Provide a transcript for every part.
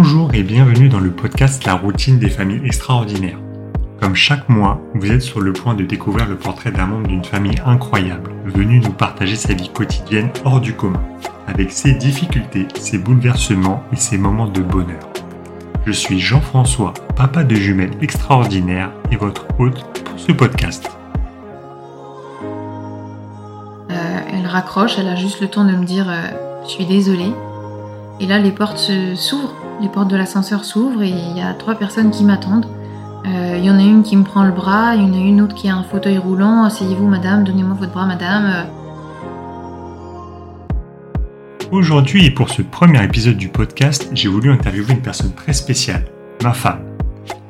Bonjour et bienvenue dans le podcast La routine des familles extraordinaires. Comme chaque mois, vous êtes sur le point de découvrir le portrait d'un membre d'une famille incroyable, venu nous partager sa vie quotidienne hors du commun, avec ses difficultés, ses bouleversements et ses moments de bonheur. Je suis Jean-François, papa de jumelles extraordinaires et votre hôte pour ce podcast. Euh, elle raccroche, elle a juste le temps de me dire euh, je suis désolée. Et là, les portes s'ouvrent les portes de l'ascenseur s'ouvrent et il y a trois personnes qui m'attendent. Euh, il y en a une qui me prend le bras, il y en a une autre qui a un fauteuil roulant. Asseyez-vous, madame, donnez-moi votre bras, madame. Aujourd'hui et pour ce premier épisode du podcast, j'ai voulu interviewer une personne très spéciale, ma femme.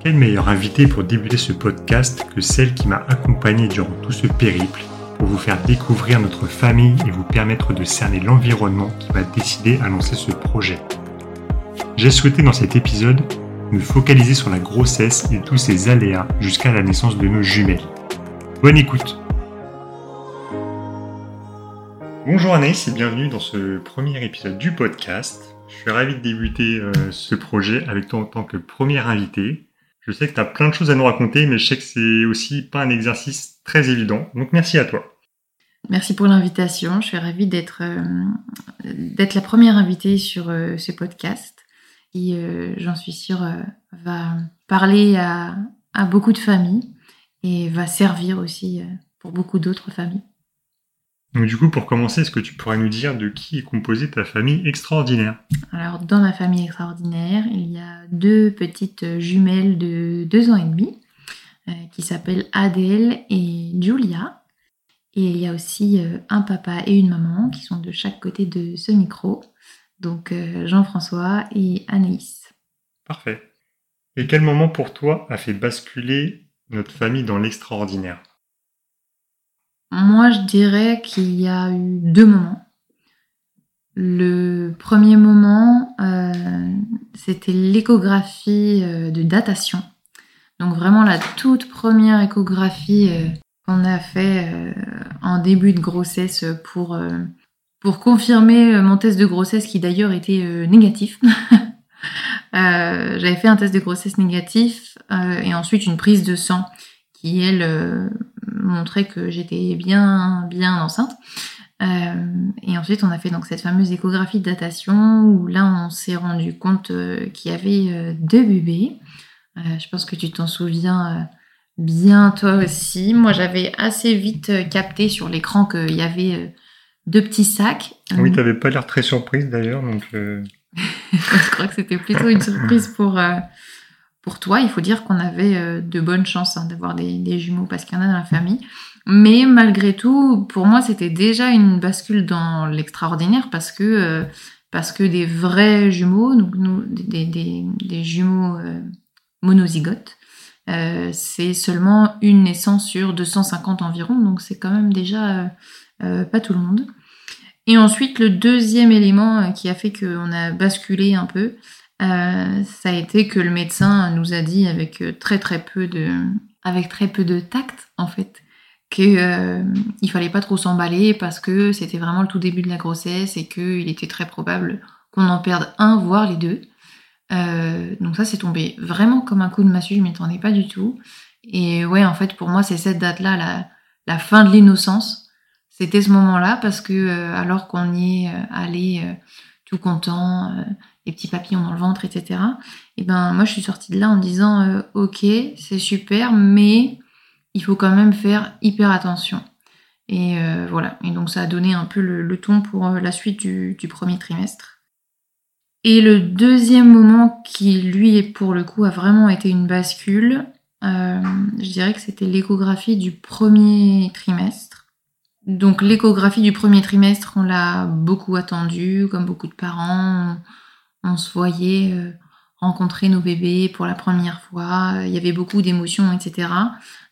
Quel meilleur invité pour débuter ce podcast que celle qui m'a accompagné durant tout ce périple pour vous faire découvrir notre famille et vous permettre de cerner l'environnement qui va décider à lancer ce projet. J'ai souhaité dans cet épisode me focaliser sur la grossesse et tous ses aléas jusqu'à la naissance de nos jumelles. Bonne écoute Bonjour Anaïs et bienvenue dans ce premier épisode du podcast. Je suis ravi de débuter euh, ce projet avec toi en tant que première invité. Je sais que tu as plein de choses à nous raconter, mais je sais que c'est aussi pas un exercice très évident, donc merci à toi. Merci pour l'invitation, je suis ravie d'être euh, la première invitée sur euh, ce podcast qui, euh, j'en suis sûre, euh, va parler à, beaucoup de familles et va servir aussi euh, pour beaucoup d'autres familles. Donc du coup, pour commencer, est-ce que tu pourrais nous dire de qui est composée ta famille extraordinaire? Alors, dans ma famille extraordinaire, il y a deux petites jumelles de deux ans et demi qui s'appellent Adèle et Julia. Et il y a aussi un papa et une maman qui sont de chaque côté de ce micro. Donc euh, Jean-François et Anaïs. Parfait. Et quel moment pour toi a fait basculer notre famille dans l'extraordinaire? Moi, je dirais qu'il y a eu deux moments. Le premier moment, euh, c'était l'échographie euh, de datation. Donc vraiment la toute première échographie qu'on a fait en début de grossesse pour pour confirmer euh, mon test de grossesse qui d'ailleurs était euh, négatif. Euh, j'avais fait un test de grossesse négatif et ensuite une prise de sang qui elle montrait que j'étais bien bien enceinte. et ensuite on a fait donc cette fameuse échographie de datation où là on s'est rendu compte qu'il y avait deux bébés. je pense que tu t'en souviens bien toi aussi. Moi j'avais assez vite capté sur l'écran qu'il y avait deux petits sacs. Oui, tu n'avais pas l'air très surprise d'ailleurs, donc. Euh. je crois que c'était plutôt une surprise pour euh, pour toi. Il faut dire qu'on avait euh, de bonnes chances hein, d'avoir des, jumeaux parce qu'il y en a dans la famille. Mais malgré tout, pour moi, c'était déjà une bascule dans l'extraordinaire parce que parce que des vrais jumeaux, donc nous, des, des, des jumeaux monozygotes, c'est seulement une naissance sur 250 environ, donc c'est quand même déjà pas tout le monde. Et ensuite, le deuxième élément euh, qui a fait qu'on a basculé un peu, euh, ça a été que le médecin nous a dit avec euh, très très peu de, avec très peu de tact en fait, qu'il euh, il fallait pas trop s'emballer parce que c'était vraiment le tout début de la grossesse et qu'il était très probable qu'on en perde un voire les deux. donc ça c'est tombé vraiment comme un coup de massue, je m'y attendais pas du tout. Et ouais en fait pour moi c'est cette date là la, la fin de l'innocence c'était ce moment-là parce que euh, alors qu'on y est euh, allé euh, tout content, les petits papillons dans le ventre, etc. Et ben moi je suis sortie de là en disant ok c'est super mais il faut quand même faire hyper attention. Et voilà. Et donc ça a donné un peu le, ton pour la suite du, premier trimestre. Et le deuxième moment qui, lui, pour le coup, a vraiment été une bascule, je dirais que c'était l'échographie du premier trimestre. Donc l'échographie du premier trimestre, on l'a beaucoup attendu, comme beaucoup de parents. On, se voyait euh, rencontrer nos bébés pour la première fois. Il y avait beaucoup d'émotions, etc.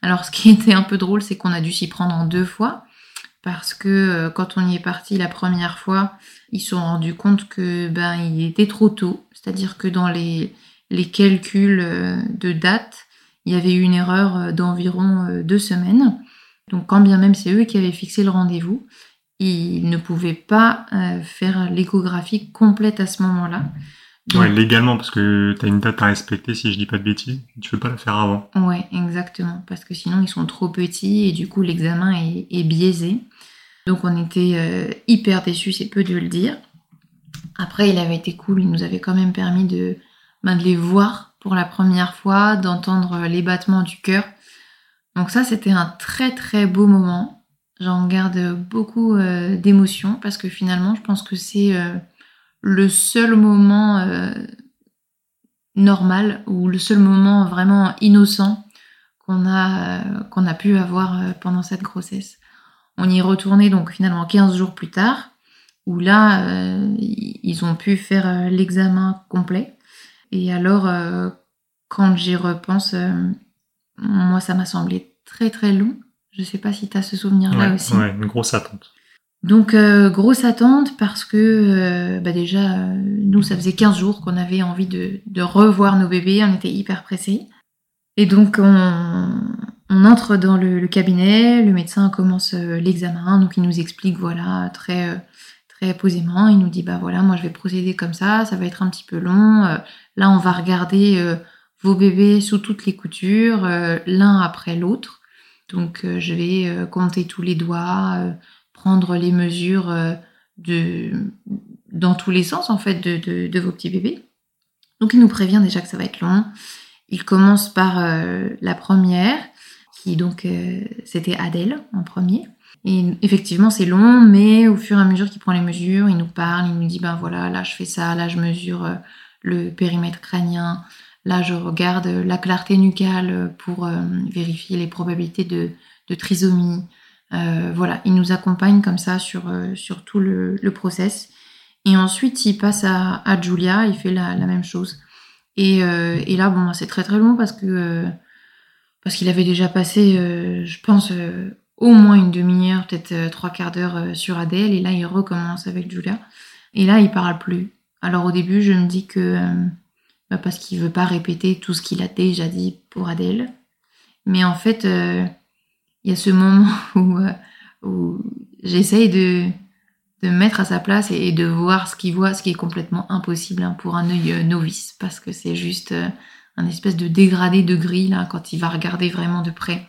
Alors ce qui était un peu drôle, c'est qu'on a dû s'y prendre en deux fois. Parce que euh, quand on y est parti la première fois, ils se sont rendus compte que ben il était trop tôt. C'est-à-dire que dans les, les calculs euh, de date, il y avait eu une erreur d'environ deux semaines. Donc quand bien même c'est eux qui avaient fixé le rendez-vous, ils ne pouvaient pas euh, faire l'échographie complète à ce moment-là. ouais, légalement, parce que tu as une date à respecter, si je dis pas de bêtises, tu peux pas la faire avant. Ouais, exactement, parce que sinon ils sont trop petits et du coup l'examen est, biaisé. Donc on était euh, hyper déçus, c'est peu de le dire. Après, il avait été cool, il nous avait quand même permis de, ben, de les voir pour la première fois, d'entendre les battements du cœur. Donc ça, c'était un très très beau moment. J'en garde beaucoup euh, d'émotions parce que finalement, je pense que c'est euh, le seul moment euh, normal ou le seul moment vraiment innocent qu'on a, a pu avoir pendant cette grossesse. On y est retourné donc finalement 15 jours plus tard, où là, ils ont pu faire l'examen complet. Et alors, quand j'y repense, moi, ça m'a semblé très très long. Je sais pas si tu as ce souvenir-là aussi. Ouais, une grosse attente. Donc, euh, grosse attente parce que euh, bah déjà, euh, nous, ça faisait 15 jours qu'on avait envie de, de, revoir nos bébés. On était hyper pressés. Et donc, on, on entre dans le, le, cabinet. Le médecin commence l'examen. Donc, il nous explique, voilà, très, très posément. Il nous dit, bah voilà, moi, je vais procéder comme ça. Ça va être un petit peu long. là, on va regarder vos bébés sous toutes les coutures, l'un après l'autre. Donc euh, je vais euh, compter tous les doigts, euh, prendre les mesures de, dans tous les sens en fait de, de, vos petits bébés. Donc il nous prévient déjà que ça va être long. Il commence par la première, qui donc c'était Adèle en premier. Et effectivement c'est long, mais au fur et à mesure qu'il prend les mesures, il nous parle, il nous dit ben voilà là je fais ça, là je mesure le périmètre crânien, Là, je regarde la clarté nucale pour euh, vérifier les probabilités de, trisomie. Euh, voilà, il nous accompagne comme ça sur, euh, sur tout le, process. Et ensuite, il passe à, Julia, il fait la, même chose. Et, là, bon, c'est très très long parce que parce qu'il avait déjà passé, je pense, au moins une demi-heure, peut-être trois quarts d'heure sur Adèle. Et là, il recommence avec Julia. Et là, il parle plus. Alors au début, je me dis que bah, parce qu'il veut pas répéter tout ce qu'il a déjà dit pour Adèle. Mais en fait, euh, il y a ce moment où, euh, où j'essaye de, me mettre à sa place et, de voir ce qu'il voit, ce qui est complètement impossible hein, pour un œil euh, novice, parce que c'est juste un espèce de dégradé de gris quand il va regarder vraiment de près.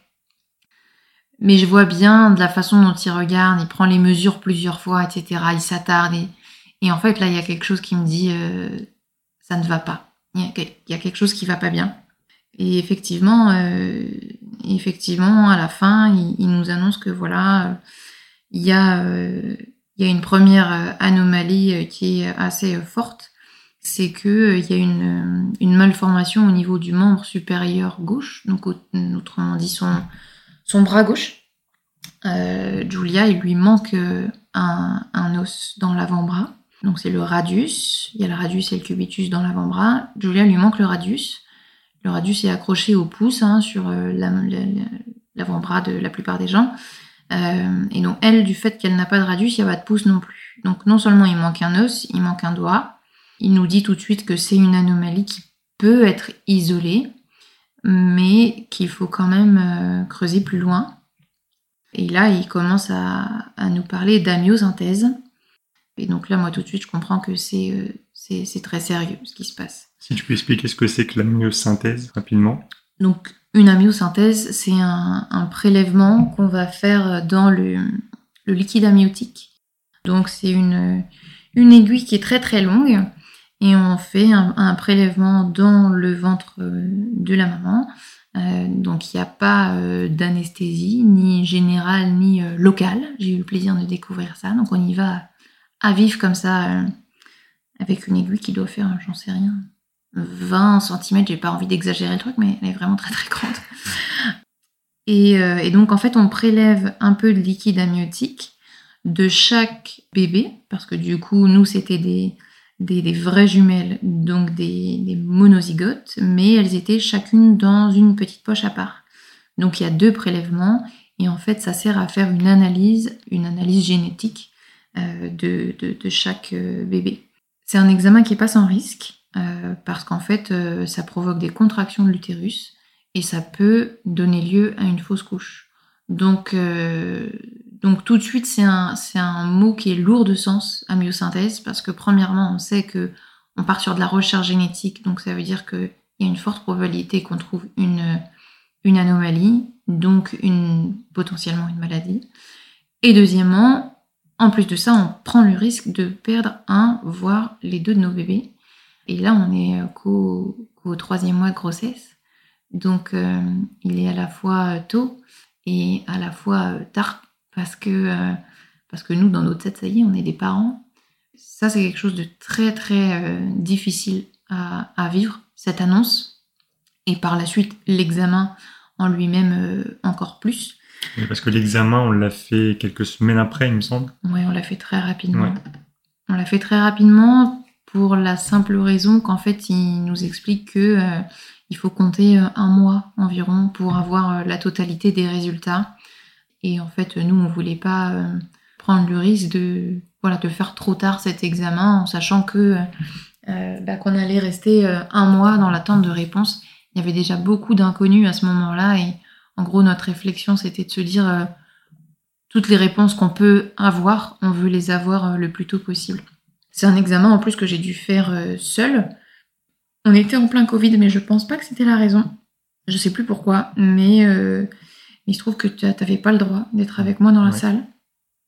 Mais je vois bien de la façon dont il regarde, il prend les mesures plusieurs fois, etc. Il s'attarde et, et, en fait là il y a quelque chose qui me dit ça ne va pas il y, a quelque chose qui va pas bien. Et effectivement, euh, effectivement, à la fin, il, nous annonce que voilà, il y a, euh, une première anomalie qui est assez forte, c'est que il y a une, malformation au niveau du membre supérieur gauche, donc autrement dit son, bras gauche. Euh, Julia, il lui manque un os dans l'avant-bras. Donc c'est le radius. Il y a le radius et le cubitus dans l'avant-bras. Julia lui manque le radius. Le radius est accroché au pouce hein, sur euh, l'avant-bras de la plupart des gens. Euh, et donc elle, du fait qu'elle n'a pas de radius, il n'y a pas de pouce non plus. Donc non seulement il manque un os, il manque un doigt. Il nous dit tout de suite que c'est une anomalie qui peut être isolée, mais qu'il faut quand même euh, creuser plus loin. Et là, il commence à, à nous parler d'amyosynthèse. Et donc là, moi, tout de suite, je comprends que euh, c'est c'est très sérieux ce qui se passe. Si tu peux expliquer ce que c'est que l'amyosynthèse rapidement. Donc, une amyosynthèse, c'est un, un, prélèvement qu'on va faire dans le, le liquide amniotique. Donc, c'est une, une aiguille qui est très très longue et on fait un, un prélèvement dans le ventre euh, de la maman. Euh, donc il n'y a pas euh, d'anesthésie, ni générale, ni euh, locale. J'ai eu le plaisir de découvrir ça. Donc on y va à vivre comme ça, euh, avec une aiguille qui doit faire, j'en sais rien, 20 cm, j'ai pas envie d'exagérer le truc, mais elle est vraiment très très grande. Et, euh, et, donc en fait, on prélève un peu de liquide amniotique de chaque bébé, parce que du coup, nous, c'était des, des, des, vraies jumelles, donc des, des, monozygotes, mais elles étaient chacune dans une petite poche à part. Donc il y a deux prélèvements, et en fait, ça sert à faire une analyse, une analyse génétique euh, de, chaque euh, bébé. C'est un examen qui n'est pas sans risque euh, parce qu'en fait, ça provoque des contractions de l'utérus et ça peut donner lieu à une fausse couche. Donc, donc tout de suite, c'est un, un mot qui est lourd de sens, amyosynthèse, parce que premièrement, on sait que on part sur de la recherche génétique, donc ça veut dire qu'il y a une forte probabilité qu'on trouve une, une anomalie, donc une, potentiellement une maladie. Et deuxièmement, en plus de ça, on prend le risque de perdre un, voire les deux de nos bébés. Et là, on est qu'au troisième mois de grossesse. Donc, euh, il est à la fois tôt et à la fois tard parce que, euh, parce que nous, dans notre tête, ça y est, on est des parents. Ça, c'est quelque chose de très, très euh, difficile à, vivre, cette annonce. Et par la suite, l'examen en lui-même encore plus. Parce que l'examen, on l'a fait quelques semaines après, il me semble. Oui, on l'a fait très rapidement. On l'a fait très rapidement pour la simple raison qu'en fait, il nous explique que il faut compter euh, un mois environ pour avoir euh, la totalité des résultats. Et en fait, nous, on voulait pas euh, prendre le risque de voilà de faire trop tard cet examen en sachant que bah, qu'on allait rester un mois dans l'attente de réponse. Il y avait déjà beaucoup d'inconnus à ce moment-là et en gros notre réflexion c'était de se dire toutes les réponses qu'on peut avoir, on veut les avoir le plus tôt possible. C'est un examen en plus que j'ai dû faire seul on était en plein Covid, mais je pense pas que c'était la raison. Je sais plus pourquoi, mais euh, il se trouve que tu n'avais pas le droit d'être avec moi dans la salle.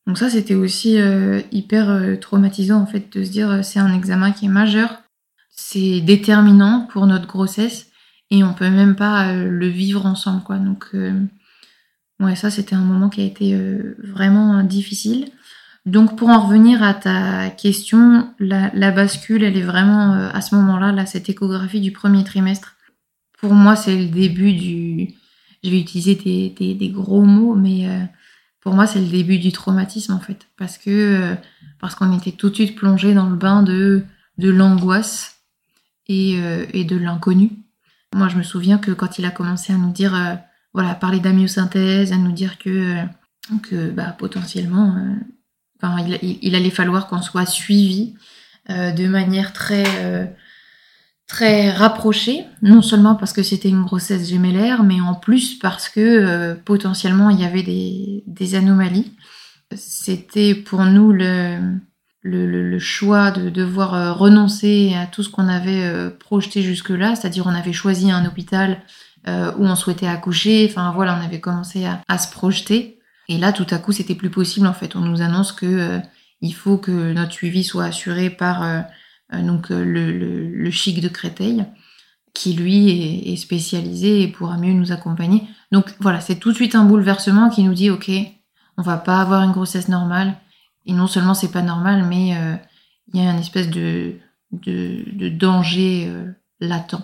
Donc ça, c'était aussi euh, hyper euh, traumatisant en fait de se dire c'est un examen qui est majeur, c'est déterminant pour notre grossesse et on peut même pas le vivre ensemble quoi. Donc ouais, ça c'était un moment qui a été vraiment difficile. Donc pour en revenir à ta question, la, bascule, elle est vraiment euh, à ce moment-là, là, cette échographie du premier trimestre. Pour moi, c'est le début du... Je vais utiliser des, gros mots, mais euh, pour moi, c'est le début du traumatisme en fait. Parce que euh, parce qu'on était tout de suite plongé dans le bain de, de l'angoisse et, et, de l'inconnu. Moi, je me souviens que quand il a commencé à nous dire, voilà, parler d'amyosynthèse, à nous dire que, que bah, potentiellement il, allait falloir qu'on soit suivi euh, de manière très euh, très rapprochée, non seulement parce que c'était une grossesse gémellaire, mais en plus parce que euh, potentiellement il y avait des anomalies. C'était pour nous le, le, le, choix de devoir renoncer à tout ce qu'on avait projeté jusque-là, c'est-à-dire on avait choisi un hôpital où on souhaitait accoucher, enfin voilà, on avait commencé à, à se projeter. Et là, tout à coup, c'était plus possible. En fait, on nous annonce que euh, il faut que notre suivi soit assuré par euh, euh, donc le, le, chic de Créteil, qui lui est, spécialisé et pourra mieux nous accompagner. Donc voilà, c'est tout de suite un bouleversement qui nous dit ok, on va pas avoir une grossesse normale. Et non seulement c'est pas normal, mais il y a une espèce de, de, danger latent.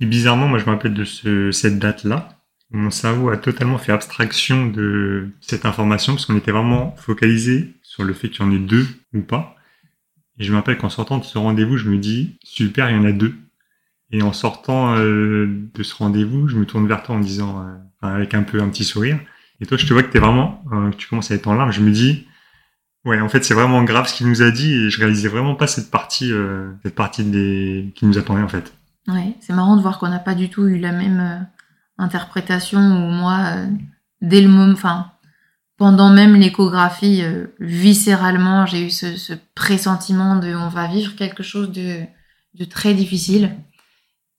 Et bizarrement, moi je me rappelle de ce, cette date-là mon cerveau a totalement fait abstraction de cette information parce qu'on était vraiment focalisé sur le fait qu'il y en ait deux ou pas. Et je me rappelle qu'en sortant de ce rendez-vous, je me dis super, il y en a deux. Et en sortant euh, de ce rendez-vous, je me tourne vers toi en disant euh, avec un peu un petit sourire. Et toi, je te vois que t'es vraiment, euh, que tu commences à être en larmes. Je me dis ouais, en fait, c'est vraiment grave ce qu'il nous a dit et je réalisais vraiment pas cette partie, cette partie des qui nous attendait en fait. Ouais, c'est marrant de voir qu'on n'a pas du tout eu la même interprétation où moi, euh, dès le moment, enfin, pendant même l'échographie, euh, viscéralement, j'ai eu ce, pressentiment de on va vivre quelque chose de, de très difficile.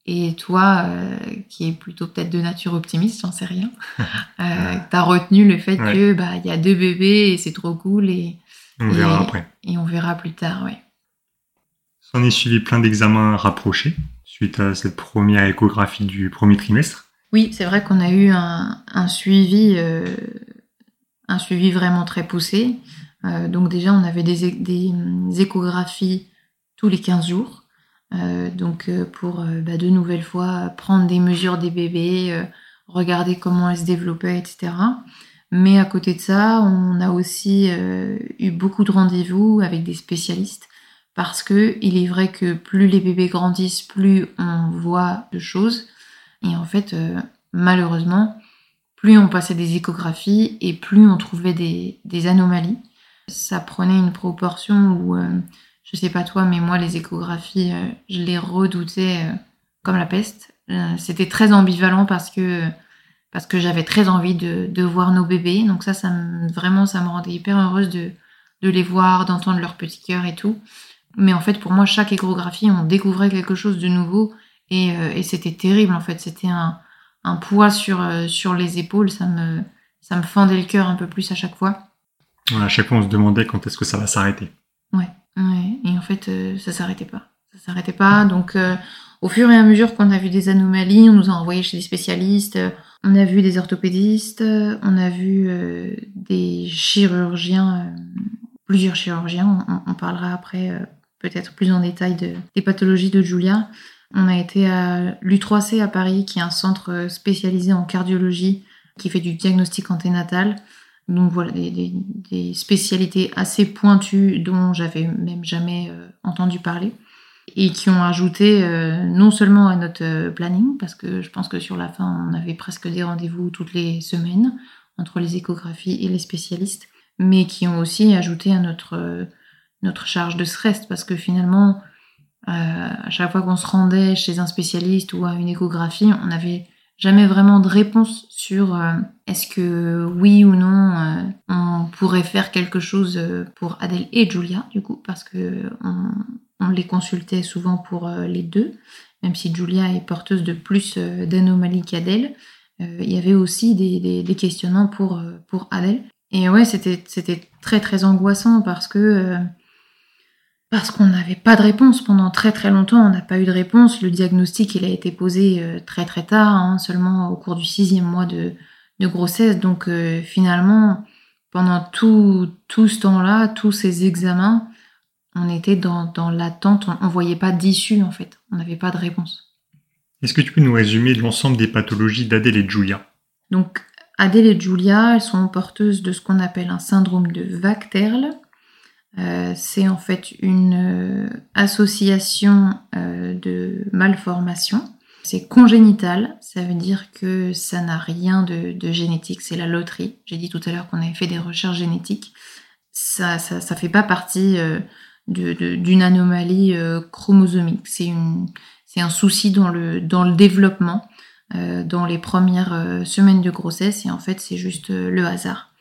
Et toi, euh, qui est plutôt peut-être de nature optimiste, j'en sais rien, euh, t'as retenu le fait que bah il y a deux bébés et c'est trop cool et on verra après. Et on verra plus tard, ouais. On est suivi plein d'examens rapprochés suite à cette première échographie du premier trimestre. Oui, c'est vrai qu'on a eu un, suivi, euh, un suivi vraiment très poussé. Euh, donc déjà, on avait des, échographies tous les 15 jours. Euh, donc pour bah, de nouvelles fois prendre des mesures des bébés, regarder comment elles se développaient, etc. Mais à côté de ça, on a aussi eu beaucoup de rendez-vous avec des spécialistes parce que il est vrai que plus les bébés grandissent, plus on voit de choses. Et en fait, euh, malheureusement, plus on passait des échographies et plus on trouvait des, anomalies. Ça prenait une proportion où, euh, je sais pas toi, mais moi, les échographies, euh, je les redoutais comme la peste. C'était très ambivalent parce que parce que j'avais très envie de, voir nos bébés. Donc ça, ça vraiment, ça me rendait hyper heureuse de, de les voir, d'entendre leur petit cœur et tout. Mais en fait, pour moi, chaque échographie, on découvrait quelque chose de nouveau et, et c'était terrible en fait. C'était un, un, poids sur, sur les épaules. Ça me, ça me fendait le cœur un peu plus à chaque fois. à chaque fois, on se demandait quand est-ce que ça va s'arrêter. Ouais, ouais. Et en fait, ça s'arrêtait pas. Ça s'arrêtait pas. Donc, au fur et à mesure qu'on a vu des anomalies, on nous a envoyé chez des spécialistes, on a vu des orthopédistes, on a vu euh, des chirurgiens, euh, plusieurs chirurgiens, on, parlera après euh, peut-être plus en détail des pathologies de Julia. On a été à l'U3C à Paris, qui est un centre spécialisé en cardiologie, qui fait du diagnostic anténatal. Donc voilà, des spécialités assez pointues dont j'avais même jamais entendu parler et qui ont ajouté euh, non seulement à notre euh, planning, parce que je pense que sur la fin, on avait presque des rendez-vous toutes les semaines entre les échographies et les spécialistes, mais qui ont aussi ajouté à notre, euh, notre charge de stress, parce que finalement, à chaque fois qu'on se rendait chez un spécialiste ou à une échographie, on n'avait jamais vraiment de réponse sur est-ce que oui ou non on pourrait faire quelque chose pour Adèle et Julia du coup parce que on, on les consultait souvent pour euh, les deux, même si Julia est porteuse de plus euh, d'anomalies qu'Adèle. Euh, il y avait aussi des, questionnements pour, pour Adèle. Et ouais, c'était, c'était très très angoissant parce que parce qu'on n'avait pas de réponse pendant très très longtemps. On n'a pas eu de réponse. Le diagnostic, il a été posé très très tard, hein, seulement au cours du sixième mois de, grossesse. Donc finalement, pendant tout, tout ce temps-là, tous ces examens, on était dans, l'attente, on ne voyait pas d'issue en fait, on n'avait pas de réponse. Est-ce que tu peux nous résumer l'ensemble des pathologies d'Adèle et Julia? Donc Adèle et Julia, elles sont porteuses de ce qu'on appelle un syndrome de Vacterle. Euh, c'est en fait une euh, association euh, de malformations. C'est congénital, ça veut dire que ça n'a rien de, génétique, c'est la loterie. J'ai dit tout à l'heure qu'on avait fait des recherches génétiques. Ça, ça, ça fait pas partie d'une anomalie euh, chromosomique. C'est un souci dans le, dans le développement, euh, dans les premières euh, semaines de grossesse, et en fait, c'est juste le hasard.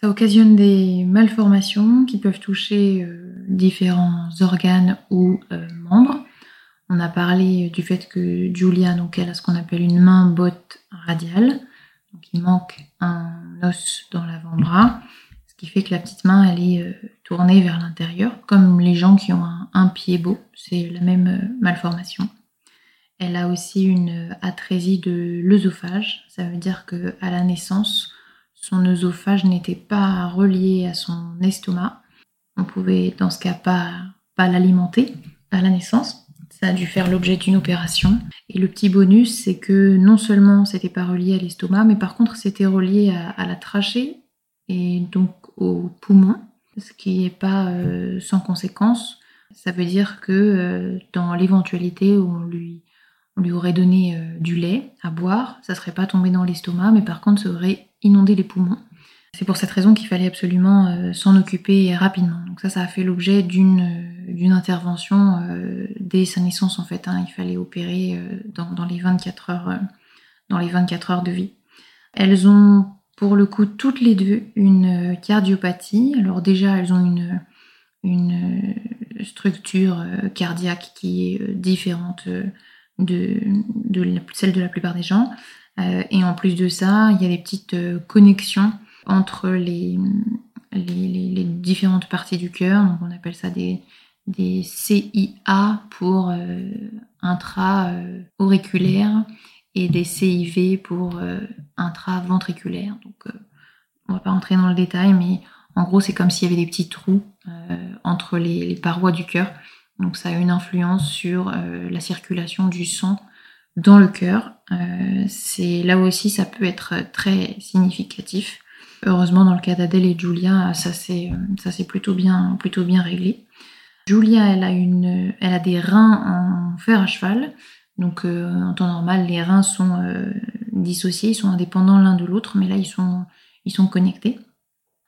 Ça occasionne des malformations qui peuvent toucher différents organes ou membres. On a parlé du fait que Julia, donc elle a ce qu'on appelle une main botte radiale, donc il manque un os dans l'avant-bras qui fait que la petite main, elle est euh, tournée vers l'intérieur, comme les gens qui ont un, pied beau, c'est la même euh, malformation. Elle a aussi une euh, atrésie de l'œsophage, ça veut dire que à la naissance, son œsophage n'était pas relié à son estomac. On pouvait dans ce cas pas, l'alimenter à la naissance. Ça a dû faire l'objet d'une opération. Et le petit bonus, c'est que non seulement c'était pas relié à l'estomac, mais par contre c'était relié à, à, la trachée et donc au poumon, ce qui n'est pas euh, sans conséquence. Ça veut dire que euh, dans l'éventualité où on lui, on lui aurait donné euh, du lait à boire, ça serait pas tombé dans l'estomac, mais par contre ça aurait inondé les poumons. C'est pour cette raison qu'il fallait absolument s'en occuper rapidement. Donc ça, ça a fait l'objet d'une d'une intervention dès sa naissance en fait. Hein. Il fallait opérer dans, dans, les 24 heures dans les 24 heures de vie. Elles ont pour le coup toutes les deux une euh, cardiopathie. Alors déjà, elles ont une, une euh, structure euh, cardiaque qui est différente de, de celle de la plupart des gens. Et en plus de ça, il y a des petites connexions entre les, les, différentes parties du cœur. Donc on appelle ça des, des CIA pour intra-auriculaire et des CIV pour euh, intraventriculaire. Donc, euh, on va pas entrer dans le détail, mais en gros, c'est comme s'il y avait des petits trous euh, entre les, parois du cœur. Donc, ça a une influence sur la circulation du sang dans le cœur. là aussi, ça peut être très significatif. Heureusement, dans le cas d'Adèle et Julia, ça c'est plutôt bien plutôt bien réglé. Julia, elle a une, elle a des reins en fer à cheval, donc euh, en temps normal, les reins sont euh, dissociés, ils sont indépendants l'un de l'autre, mais là ils sont, ils sont connectés.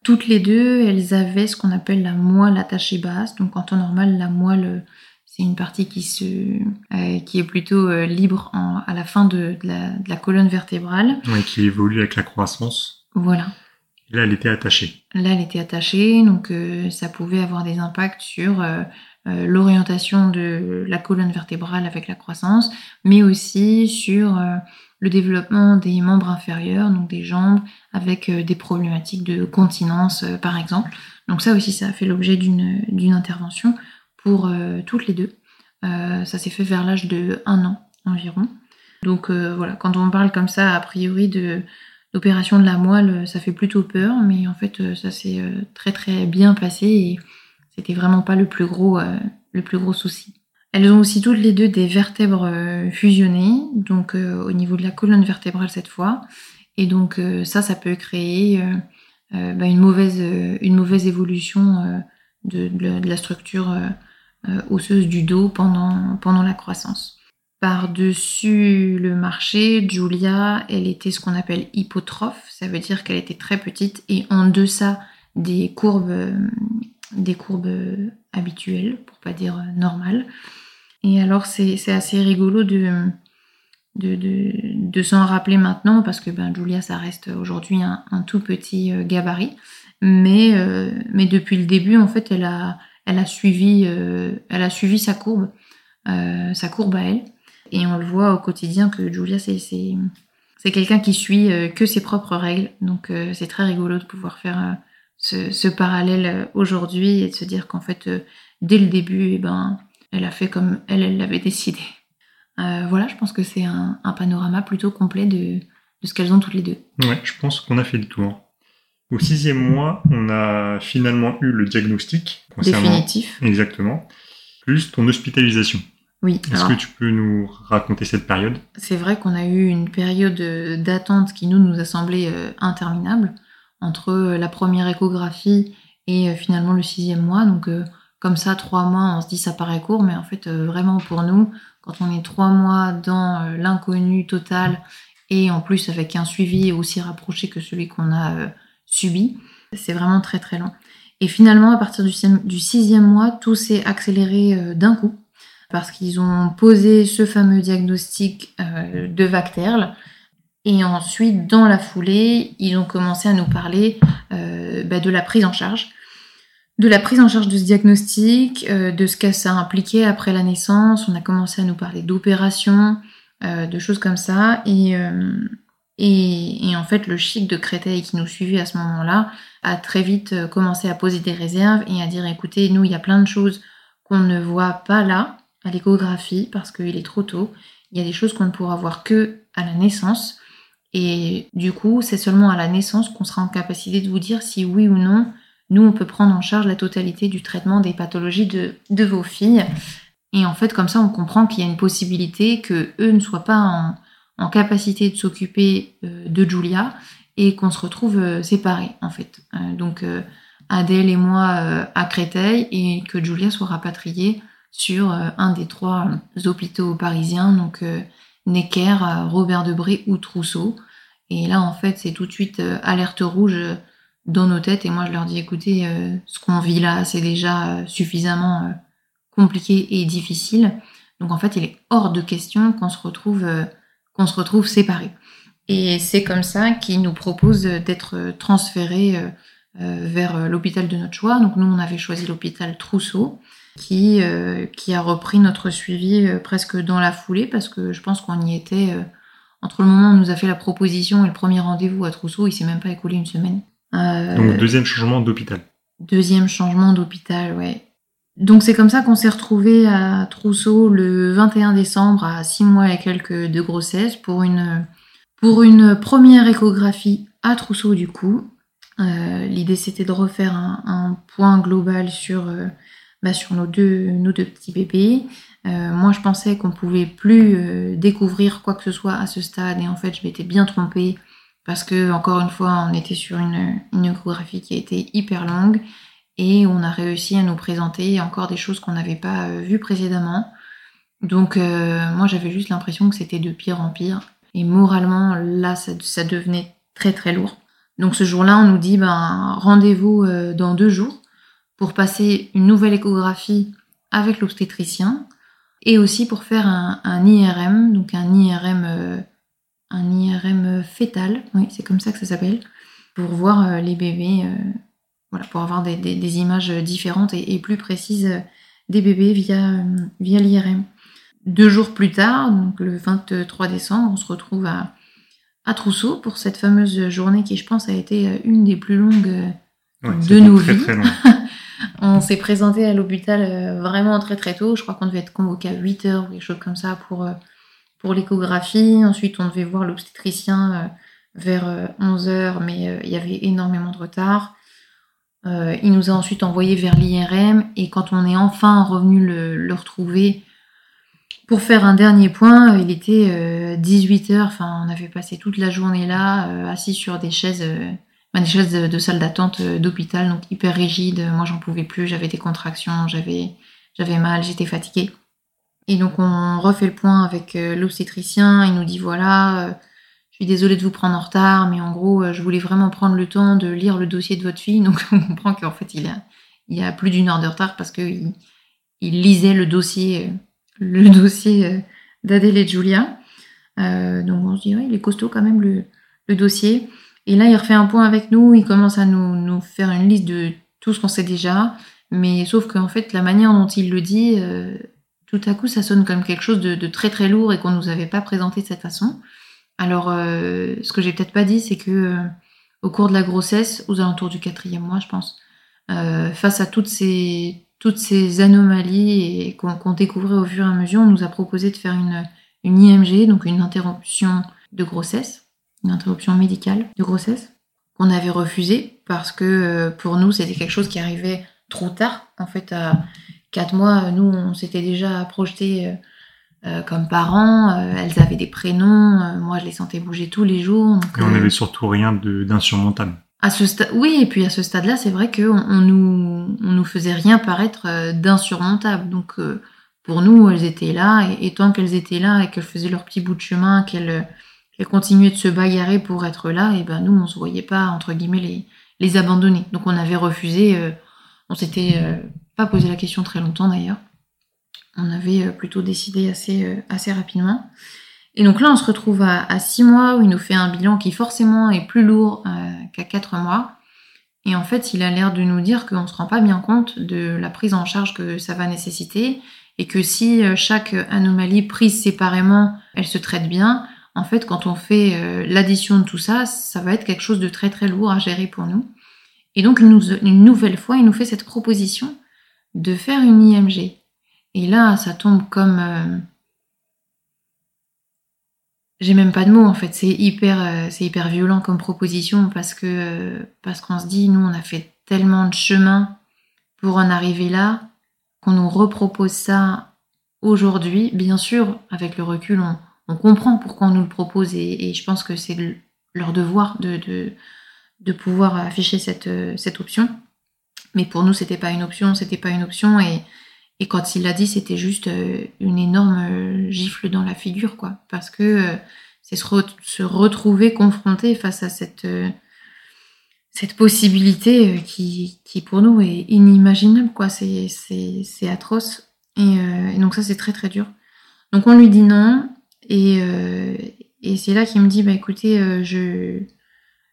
Toutes les deux, elles avaient ce qu'on appelle la moelle attachée basse. Donc en temps normal, la moelle, c'est une partie qui, se, euh, qui est plutôt libre à la fin de, la, colonne vertébrale. Oui, qui évolue avec la croissance. Voilà. là, elle était attachée. Là, elle était attachée, donc ça pouvait avoir des impacts sur l'orientation de la colonne vertébrale avec la croissance, mais aussi sur le développement des membres inférieurs, donc des jambes, avec des problématiques de continence par exemple. Donc ça aussi, ça a fait l'objet d'une intervention pour toutes les deux. ça s'est fait vers l'âge de 1 an environ. Donc voilà, quand on parle comme ça, a priori de L'opération de la moelle, ça fait plutôt peur, mais en fait, euh, ça s'est euh, très très bien passé c'était vraiment pas le plus gros, euh, le plus gros souci. Elles ont aussi toutes les deux des vertèbres fusionnées, donc au niveau de la colonne vertébrale cette fois. Et donc ça, ça peut créer bah, une, mauvaise, évolution de, de, la structure osseuse du dos pendant, pendant la croissance. Par-dessus le marché, Julia, elle était ce qu'on appelle hypotrophe, ça veut dire qu'elle était très petite et en deçà des courbes, des courbes habituelles, pour pas dire normales. Et alors c'est assez rigolo de, de, de, s'en rappeler maintenant parce que ben, Julia, ça reste aujourd'hui un, tout petit euh, gabarit. Mais, euh, mais depuis le début, en fait, elle a, elle a, suivi, euh, elle a suivi sa courbe, sa courbe à elle. Et on le voit au quotidien que Julia, c'est, quelqu'un qui suit euh, que ses propres règles. Donc euh, c'est très rigolo de pouvoir faire euh, ce, parallèle aujourd'hui et de se dire qu'en fait, dès le début, eh ben, elle a fait comme elle, elle l'avait décidé. voilà, je pense que c'est un, panorama plutôt complet de, de ce qu'elles ont toutes les deux. Ouais, je pense qu'on a fait le tour. Au sixième mois, on a finalement eu le diagnostic. Définitif. Exactement. Plus ton hospitalisation. Oui. Est-ce que tu peux nous raconter cette période? C'est vrai qu'on a eu une période euh, d'attente qui nous, nous a semblé euh, interminable entre euh, la première échographie et finalement le sixième mois. Donc comme ça, trois mois, on se dit ça paraît court, mais en fait vraiment pour nous, quand on est trois mois dans l'inconnu total et en plus avec un suivi aussi rapproché que celui qu'on a subi, c'est vraiment très très long. Et finalement, à partir du sixième mois, tout s'est accéléré d'un coup parce qu'ils ont posé ce fameux diagnostic euh, de Vacterle. Et ensuite, dans la foulée, ils ont commencé à nous parler euh, bah, de la prise en charge. De la prise en charge de ce diagnostic, euh, de ce que ça impliquait après la naissance. On a commencé à nous parler d'opérations, de choses comme ça. Et, et, et, en fait, le chic de Créteil qui nous suivait à ce moment-là a très vite commencé à poser des réserves et à dire écoutez, nous, il y a plein de choses qu'on ne voit pas là à l'échographie parce qu'il est trop tôt. Il y a des choses qu'on ne pourra voir que à la naissance. Et du coup, c'est seulement à la naissance qu'on sera en capacité de vous dire si oui ou non, nous, on peut prendre en charge la totalité du traitement des pathologies de, de vos filles. Et en fait, comme ça, on comprend qu'il y a une possibilité que eux ne soient pas en, en capacité de s'occuper euh, de Julia et qu'on se retrouve euh, séparés, en fait. Euh, donc, Adèle et moi à Créteil et que Julia soit rapatriée sur un des trois hôpitaux parisiens, donc Necker, Robert Debré ou Trousseau. Et là, en fait, c'est tout de suite euh, alerte rouge dans nos têtes. Et moi, je leur dis, écoutez, ce qu'on vit là, c'est déjà suffisamment compliqué et difficile. Donc, en fait, il est hors de question qu'on se retrouve, qu'on se retrouve séparés. Et c'est comme ça qu'ils nous proposent d'être transférés vers l'hôpital de notre choix. Donc, nous, on avait choisi l'hôpital Trousseau qui, euh, qui a repris notre suivi euh, presque dans la foulée parce que je pense qu'on y était euh, entre le moment où on nous a fait la proposition et le premier rendez-vous à Trousseau, il s'est même pas écoulé une semaine. Donc deuxième changement d'hôpital. Deuxième changement d'hôpital, ouais. Donc c'est comme ça qu'on s'est retrouvé à Trousseau le 21 décembre à six mois et quelques de grossesse pour une pour une première échographie à Trousseau du coup. L'idée c'était de refaire un, un, point global sur bah, sur nos deux, petits bébés. Euh, moi, je pensais qu'on pouvait plus euh, découvrir quoi que ce soit à ce stade, et en fait, je m'étais bien trompée parce que, encore une fois, on était sur une, une qui a été hyper longue et on a réussi à nous présenter encore des choses qu'on n'avait pas euh, vues précédemment. Donc, moi, j'avais juste l'impression que c'était de pire en pire. Et moralement, là, ça, ça devenait très très lourd. Donc, ce jour-là, on nous dit, ben, rendez-vous dans deux jours pour passer une nouvelle échographie avec l'obstétricien et aussi pour faire un, IRM, donc un IRM, euh, un IRM fœtal, oui, c'est comme ça que ça s'appelle, pour voir euh, les bébés, euh, voilà, pour avoir des, images différentes et, plus précises des bébés via, via l'IRM. Deux jours plus tard, donc le 23 décembre, on se retrouve à, à Trousseau pour cette fameuse journée qui, je pense, a été une des plus longues de nos vies. on s'est présenté à l'hôpital vraiment très très tôt. Je crois qu'on devait être convoqué à 8 heures ou quelque chose comme ça pour, pour l'échographie. Ensuite, on devait voir l'obstétricien vers 11 heures, mais il y avait énormément de retard. Euh, il nous a ensuite envoyé vers l'IRM et quand on est enfin revenu le, retrouver pour faire un dernier point, il était 18 euh, heures. Enfin, on avait passé toute la journée là, euh, assis sur des chaises, des chaises de, salle d'attente d'hôpital, donc hyper rigides. Moi, j'en pouvais plus. J'avais des contractions, j'avais, j'avais mal, j'étais fatiguée. Et donc, on refait le point avec l'obstétricien. Il nous dit voilà je suis désolée de vous prendre en retard, mais en gros, euh, je voulais vraiment prendre le temps de lire le dossier de votre fille. Donc, on comprend qu'en fait, il a, il a plus d'une heure de retard parce qu'il il lisait le dossier, euh, le dossier euh, d'Adèle et de Julia. donc, on se dit, il est costaud quand même le, dossier. Et là, il refait un point avec nous. Il commence à nous, faire une liste de tout ce qu'on sait déjà. Mais sauf qu'en fait, la manière dont il le dit, tout à coup, ça sonne comme quelque chose de, très très lourd et qu'on nous avait pas présenté de cette façon. Alors, euh, ce que j'ai peut-être pas dit, c'est que euh, au cours de la grossesse, aux alentours du quatrième mois, je pense, euh, face à toutes ces anomalies qu'on découvrait au fur et à mesure, on nous a proposé de faire une IMG, donc une interruption de grossesse, une interruption médicale de grossesse, qu'on avait refusé parce que pour nous, c'était quelque chose qui arrivait trop tard. En fait, à quatre mois, nous, on s'était déjà projeté euh, comme parents, euh, elles avaient des prénoms, euh, moi je les sentais bouger tous les jours. et on n'avait surtout rien d'insurmontable. À ce stade, oui, et puis à ce stade-là, c'est vrai qu'on on nous, on nous faisait rien paraître d'insurmontable. Donc pour nous, elles étaient là, et, tant qu'elles étaient là et qu'elles faisaient leur petit bout de chemin, qu'elles continuaient de se bagarrer pour être là, et ben nous, on se voyait pas entre guillemets les, les abandonner. Donc on avait refusé, on s'était pas posé la question très longtemps d'ailleurs on avait euh, plutôt décidé assez, euh, assez rapidement. Et donc là, on se retrouve à, six mois où il nous fait un bilan qui forcément est plus lourd euh, qu'à quatre mois. Et en fait, il a l'air de nous dire qu'on ne se rend pas bien compte de la prise en charge que ça va nécessiter et que si chaque anomalie prise séparément, elle se traite bien, en fait, quand on fait l'addition de tout ça, ça va être quelque chose de très très lourd à gérer pour nous. Et donc, une nouvelle fois, il nous fait cette proposition de faire une IMG. Et là, ça tombe comme. Euh, j'ai même pas de mots en fait. C'est hyper, euh, hyper violent comme proposition parce que euh, parce qu'on se dit, nous, on a fait tellement de chemin pour en arriver là qu'on nous repropose ça aujourd'hui. Bien sûr, avec le recul, on, comprend pourquoi on nous le propose et, je pense que c'est leur devoir de, pouvoir afficher cette, option. Mais pour nous, c'était pas une option, c'était pas une option et et quand il l'a dit, c'était juste euh, une énorme euh, gifle dans la figure, quoi. Parce que euh, c'est se, retrouver confronté face à cette, possibilité qui, pour nous, est inimaginable, quoi. C'est, atroce. Et, donc ça, c'est très, très dur. Donc on lui dit non. Et, et c'est là qu'il me dit, bah écoutez, je...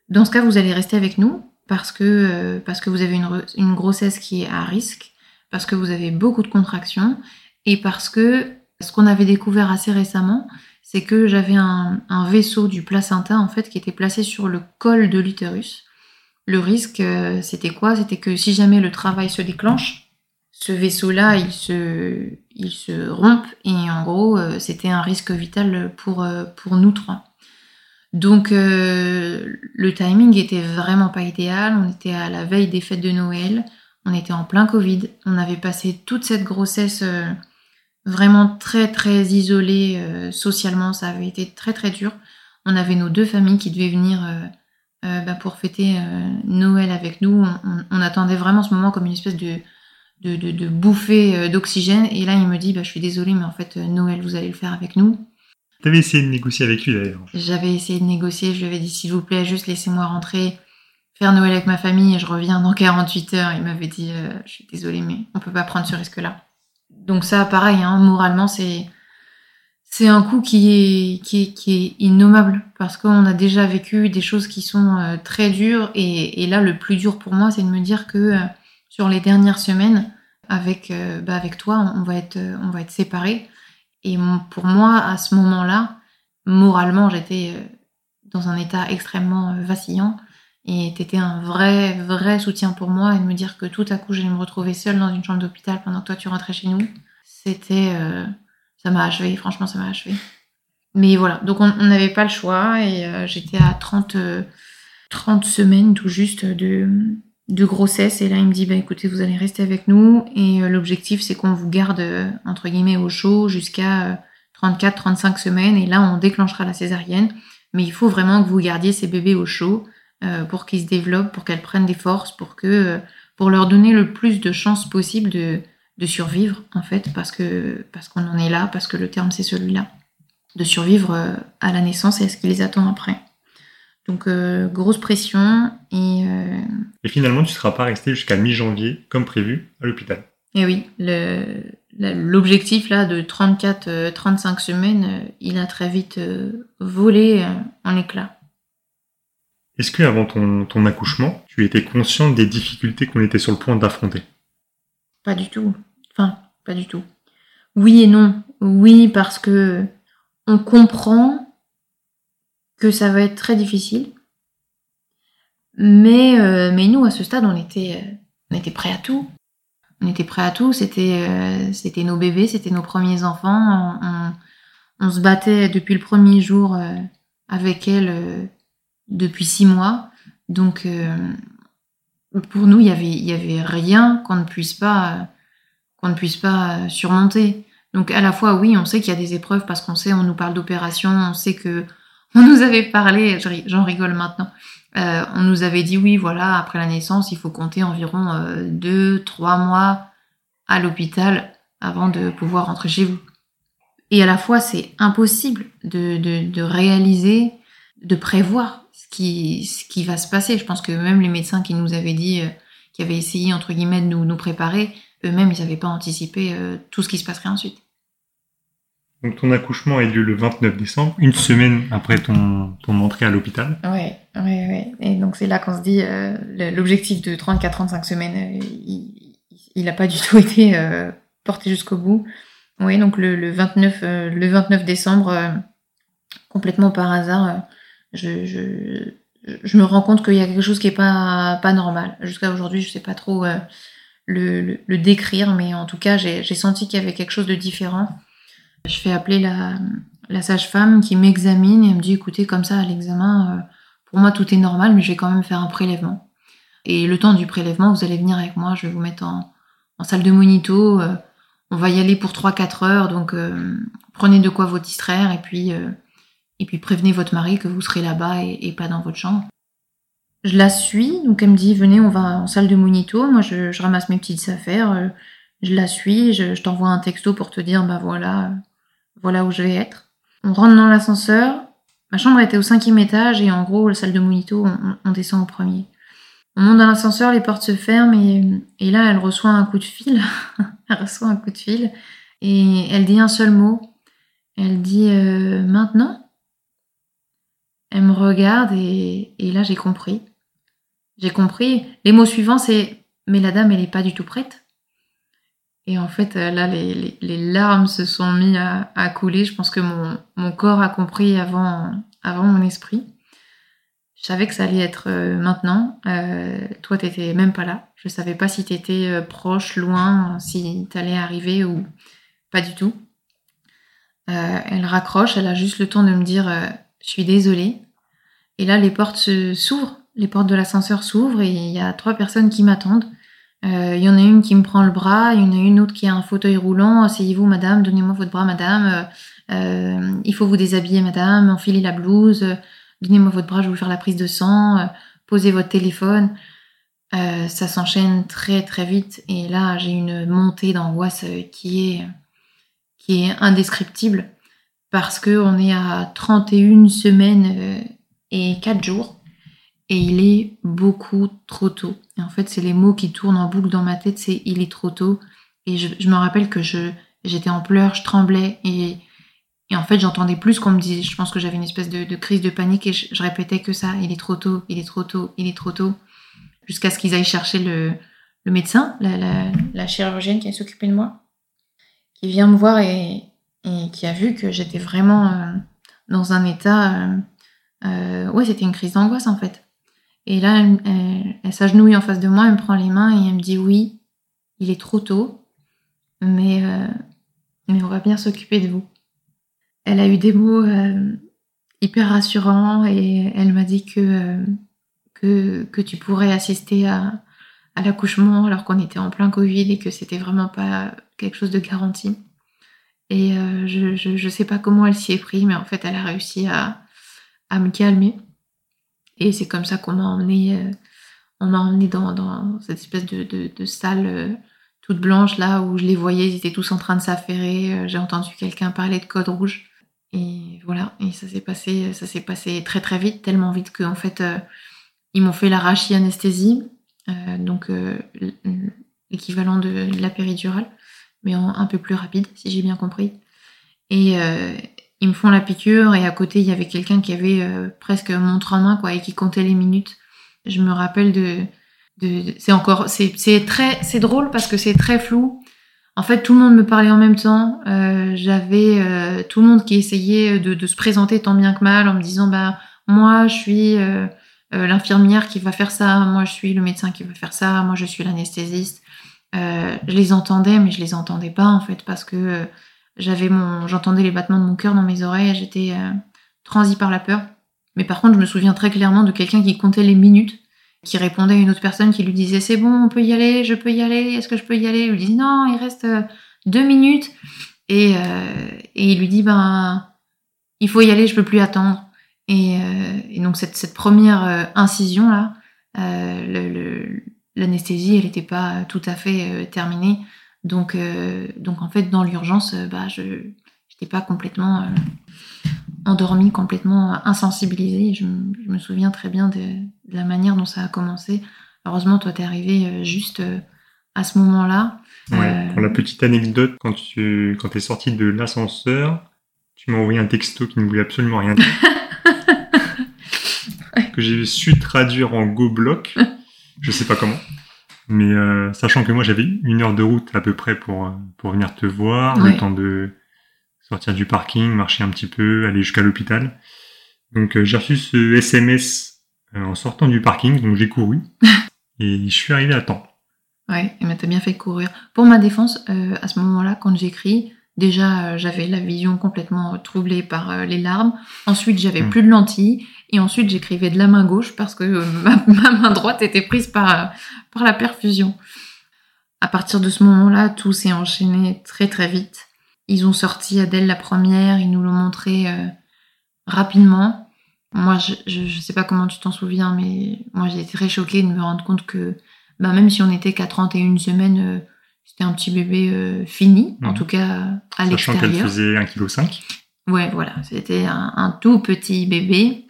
dans ce cas, vous allez rester avec nous parce que, que vous avez une, grossesse qui est à risque parce que vous avez beaucoup de contractions et parce que ce qu'on avait découvert assez récemment, c'est que j'avais un, vaisseau du placenta en fait qui était placé sur le col de l'utérus. Le risque, euh, c'était quoi? C'était que si jamais le travail se déclenche, ce vaisseau-là, il se, il se rompe et en gros, euh, c'était un risque vital pour, euh, pour nous trois. Donc le timing était vraiment pas idéal. On était à la veille des fêtes de Noël. On était en plein Covid. On avait passé toute cette grossesse euh, vraiment très très isolée euh, socialement. Ça avait été très très dur. On avait nos deux familles qui devaient venir euh, bah, pour fêter Noël avec nous. On, attendait vraiment ce moment comme une espèce de, de, bouffée d'oxygène. Et là, il me dit bah, Je suis désolée, mais en fait, Noël, vous allez le faire avec nous. Tu avais essayé de négocier avec lui d'ailleurs. J'avais essayé de négocier. Je lui avais dit S'il vous plaît, juste laissez-moi rentrer faire Noël avec ma famille et je reviens dans 48 heures. Il m'avait dit, euh, je suis désolée, mais on peut pas prendre ce risque-là. Donc ça, pareil, hein, moralement, c'est c'est un coup qui est, qui est, qui est innommable parce qu'on a déjà vécu des choses qui sont euh, très dures et, et, là, le plus dur pour moi, c'est de me dire que euh, sur les dernières semaines, avec, bah, avec toi, on va être, on va être séparés. Et pour moi, à ce moment-là, moralement, j'étais dans un état extrêmement vacillant. Et t'étais un vrai, vrai soutien pour moi et de me dire que tout à coup j'allais me retrouver seule dans une chambre d'hôpital pendant que toi tu rentrais chez nous. C'était, euh, ça m'a achevé, franchement ça m'a achevé. Mais voilà, donc on n'avait pas le choix et euh, j'étais à 30, 30 semaines tout juste de, de grossesse et là il me dit bah écoutez vous allez rester avec nous et euh, l'objectif c'est qu'on vous garde entre guillemets au chaud jusqu'à 34, 35 semaines et là on déclenchera la césarienne. Mais il faut vraiment que vous gardiez ces bébés au chaud euh, pour qu'ils se développent, pour qu'elles prennent des forces, pour que euh, pour leur donner le plus de chances possible de, de survivre en fait, parce que parce qu'on en est là, parce que le terme c'est celui-là, de survivre euh, à la naissance et à ce qui les attend après. Donc grosse pression et. Et finalement, tu ne seras pas resté jusqu'à mi-janvier comme prévu à l'hôpital. Et oui, l'objectif là de 34-35 semaines, il a très vite volé en éclats. Est-ce que avant ton, ton, accouchement, tu étais consciente des difficultés qu'on était sur le point d'affronter? Pas du tout. Enfin, pas du tout. Oui et non. Oui parce que on comprend que ça va être très difficile. Mais, euh, mais nous, à ce stade, on était, euh, on était prêts à tout. On était prêts à tout. C'était, euh, c'était nos bébés, c'était nos premiers enfants. On, on, se battait depuis le premier jour avec elle depuis six mois. Donc, pour nous, il y avait, y avait rien qu'on ne puisse pas, qu'on ne puisse pas surmonter. Donc, à la fois, oui, on sait qu'il y a des épreuves parce qu'on sait, on nous parle d'opération, on sait que on nous avait parlé, j'en rigole maintenant. Euh, on nous avait dit oui, voilà, après la naissance, il faut compter environ euh, deux, trois mois à l'hôpital avant de pouvoir rentrer chez vous. Et à la fois, c'est impossible de, de, réaliser, de prévoir ce qui, ce qui va se passer. Je pense que même les médecins qui nous avaient dit, euh, qui avaient essayé, entre guillemets, de nous, nous préparer, eux-mêmes, ils n'avaient pas anticipé euh, tout ce qui se passerait ensuite. Donc ton accouchement a eu lieu le 29 décembre, une semaine après ton, ton entrée à l'hôpital. Ouais, ouais, ouais. Et donc c'est là qu'on se dit, euh, l'objectif de 34-35 semaines, il n'a pas du tout été porté jusqu'au bout. Oui, donc le, le 29, le 29 décembre, complètement par hasard, je, je, me rends compte qu'il y a quelque chose qui est pas, pas normal. Jusqu'à aujourd'hui, je sais pas trop euh, le, le, décrire, mais en tout cas, j'ai senti qu'il y avait quelque chose de différent. Je fais appeler la, sage-femme qui m'examine et elle me dit écoutez, comme ça, à l'examen, euh, pour moi, tout est normal, mais je vais quand même faire un prélèvement. Et le temps du prélèvement, vous allez venir avec moi, je vais vous mettre en, salle de monito. Euh, on va y aller pour 3-4 heures, donc prenez de quoi vous distraire et puis et puis prévenez votre mari que vous serez là-bas et, pas dans votre chambre. Je la suis, donc elle me dit venez, on va en salle de monito. Moi, je, ramasse mes petites affaires, euh, je la suis, je, t'envoie un texto pour te dire bah voilà, voilà où je vais être. On rentre dans l'ascenseur. Ma chambre était au cinquième étage et en gros, la salle de monito, on, descend au premier. On monte dans l'ascenseur, les portes se ferment et, et là, elle reçoit un coup de fil. elle reçoit un coup de fil et elle dit un seul mot. Elle dit euh, maintenant? Elle me regarde et, là j'ai compris. J'ai compris. Les mots suivants c'est mais la dame elle n'est pas du tout prête. Et en fait là les, larmes se sont mis à, couler. Je pense que mon, corps a compris avant, avant mon esprit. Je savais que ça allait être euh, maintenant. Euh, toi, t'étais même pas là. Je savais pas si t'étais euh, proche, loin, si t'allais arriver ou pas du tout. elle raccroche. Elle a juste le temps de me dire je suis désolée. Et là, les portes s'ouvrent, les portes de l'ascenseur s'ouvrent et il y a trois personnes qui m'attendent. Euh, il y en a une qui me prend le bras, il y en a une autre qui a un fauteuil roulant. Asseyez-vous, madame, donnez-moi votre bras, madame. Euh, euh, il faut vous déshabiller, madame, enfilez la blouse. Donnez-moi votre bras, je vais vous faire la prise de sang. posez votre téléphone. ça s'enchaîne très très vite et là j'ai une montée d'angoisse qui est qui est indescriptible parce que on est à 31 semaines et 4 jours. Et il est beaucoup trop tôt. Et en fait, c'est les mots qui tournent en boucle dans ma tête, c'est il est trop tôt. Et je, me rappelle que je j'étais en pleurs, je tremblais et, et en fait, j'entendais plus qu'on me disait. Je pense que j'avais une espèce de, crise de panique et je, répétais que ça. Il est trop tôt, il est trop tôt, il est trop tôt. Jusqu'à ce qu'ils aillent chercher le, le médecin, la, chirurgienne qui s'occupé de moi, qui vient me voir et, qui a vu que j'étais vraiment euh, dans un état. Euh, ouais, c'était une crise d'angoisse en fait. Et là, elle, s'agenouille en face de moi, elle me prend les mains et elle me dit oui, il est trop tôt, mais, mais on va bien s'occuper de vous. Elle a eu des mots hyper rassurants et elle m'a dit que, que, que tu pourrais assister à, à l'accouchement alors qu'on était en plein Covid et que c'était vraiment pas quelque chose de garanti. Et euh, je, je, sais pas comment elle s'y est pris, mais en fait, elle a réussi à, à me calmer. Et c'est comme ça qu'on m'a emmené, euh, on m'a emmené dans, cette espèce de, salle euh, toute blanche là où je les voyais, ils étaient tous en train de s'affairer. J'ai entendu quelqu'un parler de code rouge. Et voilà, et ça s'est passé, ça s'est passé très très vite, tellement vite qu'en fait, ils m'ont fait l'arachie anesthésie euh, donc euh, l'équivalent de la péridurale, mais un peu plus rapide, si j'ai bien compris. Et euh, ils me font la piqûre et à côté il y avait quelqu'un qui avait presque montre en main quoi et qui comptait les minutes. Je me rappelle de, c'est encore c'est très c'est drôle parce que c'est très flou. En fait, tout le monde me parlait en même temps. Euh, J'avais tout le monde qui essayait de, de, se présenter tant bien que mal en me disant bah moi je suis euh, l'infirmière qui va faire ça, moi je suis le médecin qui va faire ça, moi je suis l'anesthésiste. Euh, je les entendais, mais je les entendais pas en fait parce que euh, j'avais mon, j'entendais les battements de mon cœur dans mes oreilles, j'étais transi par la peur. Mais par contre, je me souviens très clairement de quelqu'un qui comptait les minutes, qui répondait à une autre personne qui lui disait c'est bon, on peut y aller, je peux y aller, est-ce que je peux y aller? Il lui dit non, il reste deux minutes. Et, et il lui dit ben il faut y aller, je peux plus attendre. Euh, et, donc cette, cette première euh, incision là, euh, l'anesthésie, elle n'était pas tout à fait terminée. Donc, donc en fait, dans l'urgence, bah, je n'étais pas complètement endormie, complètement insensibilisée. Je, je, me souviens très bien de, la manière dont ça a commencé. Heureusement, toi, t'es arrivé juste à ce moment-là. Ouais, pour la petite anecdote, quand tu quand es sorti de l'ascenseur, tu m'as envoyé un texto qui ne voulait absolument rien dire. que j'ai su traduire en Go Block. je sais pas comment. Mais euh, sachant que moi j'avais une heure de route à peu près pour, euh, pour venir te voir, le temps de sortir du parking, marcher un petit peu, aller jusqu'à l'hôpital. Donc euh, j'ai reçu ce SMS en sortant du parking, donc j'ai couru et je suis arrivé à temps. Ouais, ben t'as bien fait courir. Pour ma défense, à ce moment-là, quand j'écris, déjà j'avais la vision complètement troublée par les larmes. Ensuite, j'avais hmm. plus de lentilles et ensuite, j'écrivais de la main gauche parce que euh, ma, main droite était prise par, par la perfusion. À partir de ce moment-là, tout s'est enchaîné très très vite. Ils ont sorti Adèle la première, ils nous l'ont montré euh, rapidement. Moi, je, ne sais pas comment tu t'en souviens, mais moi j'ai été très choquée de me rendre compte que bah, même si on était qu'à 31 semaines, euh, c'était un petit bébé fini, en mmh. tout cas à l'extérieur. Sachant qu'elle faisait 1,5 kg. Ouais, voilà, c'était un, un, tout petit bébé.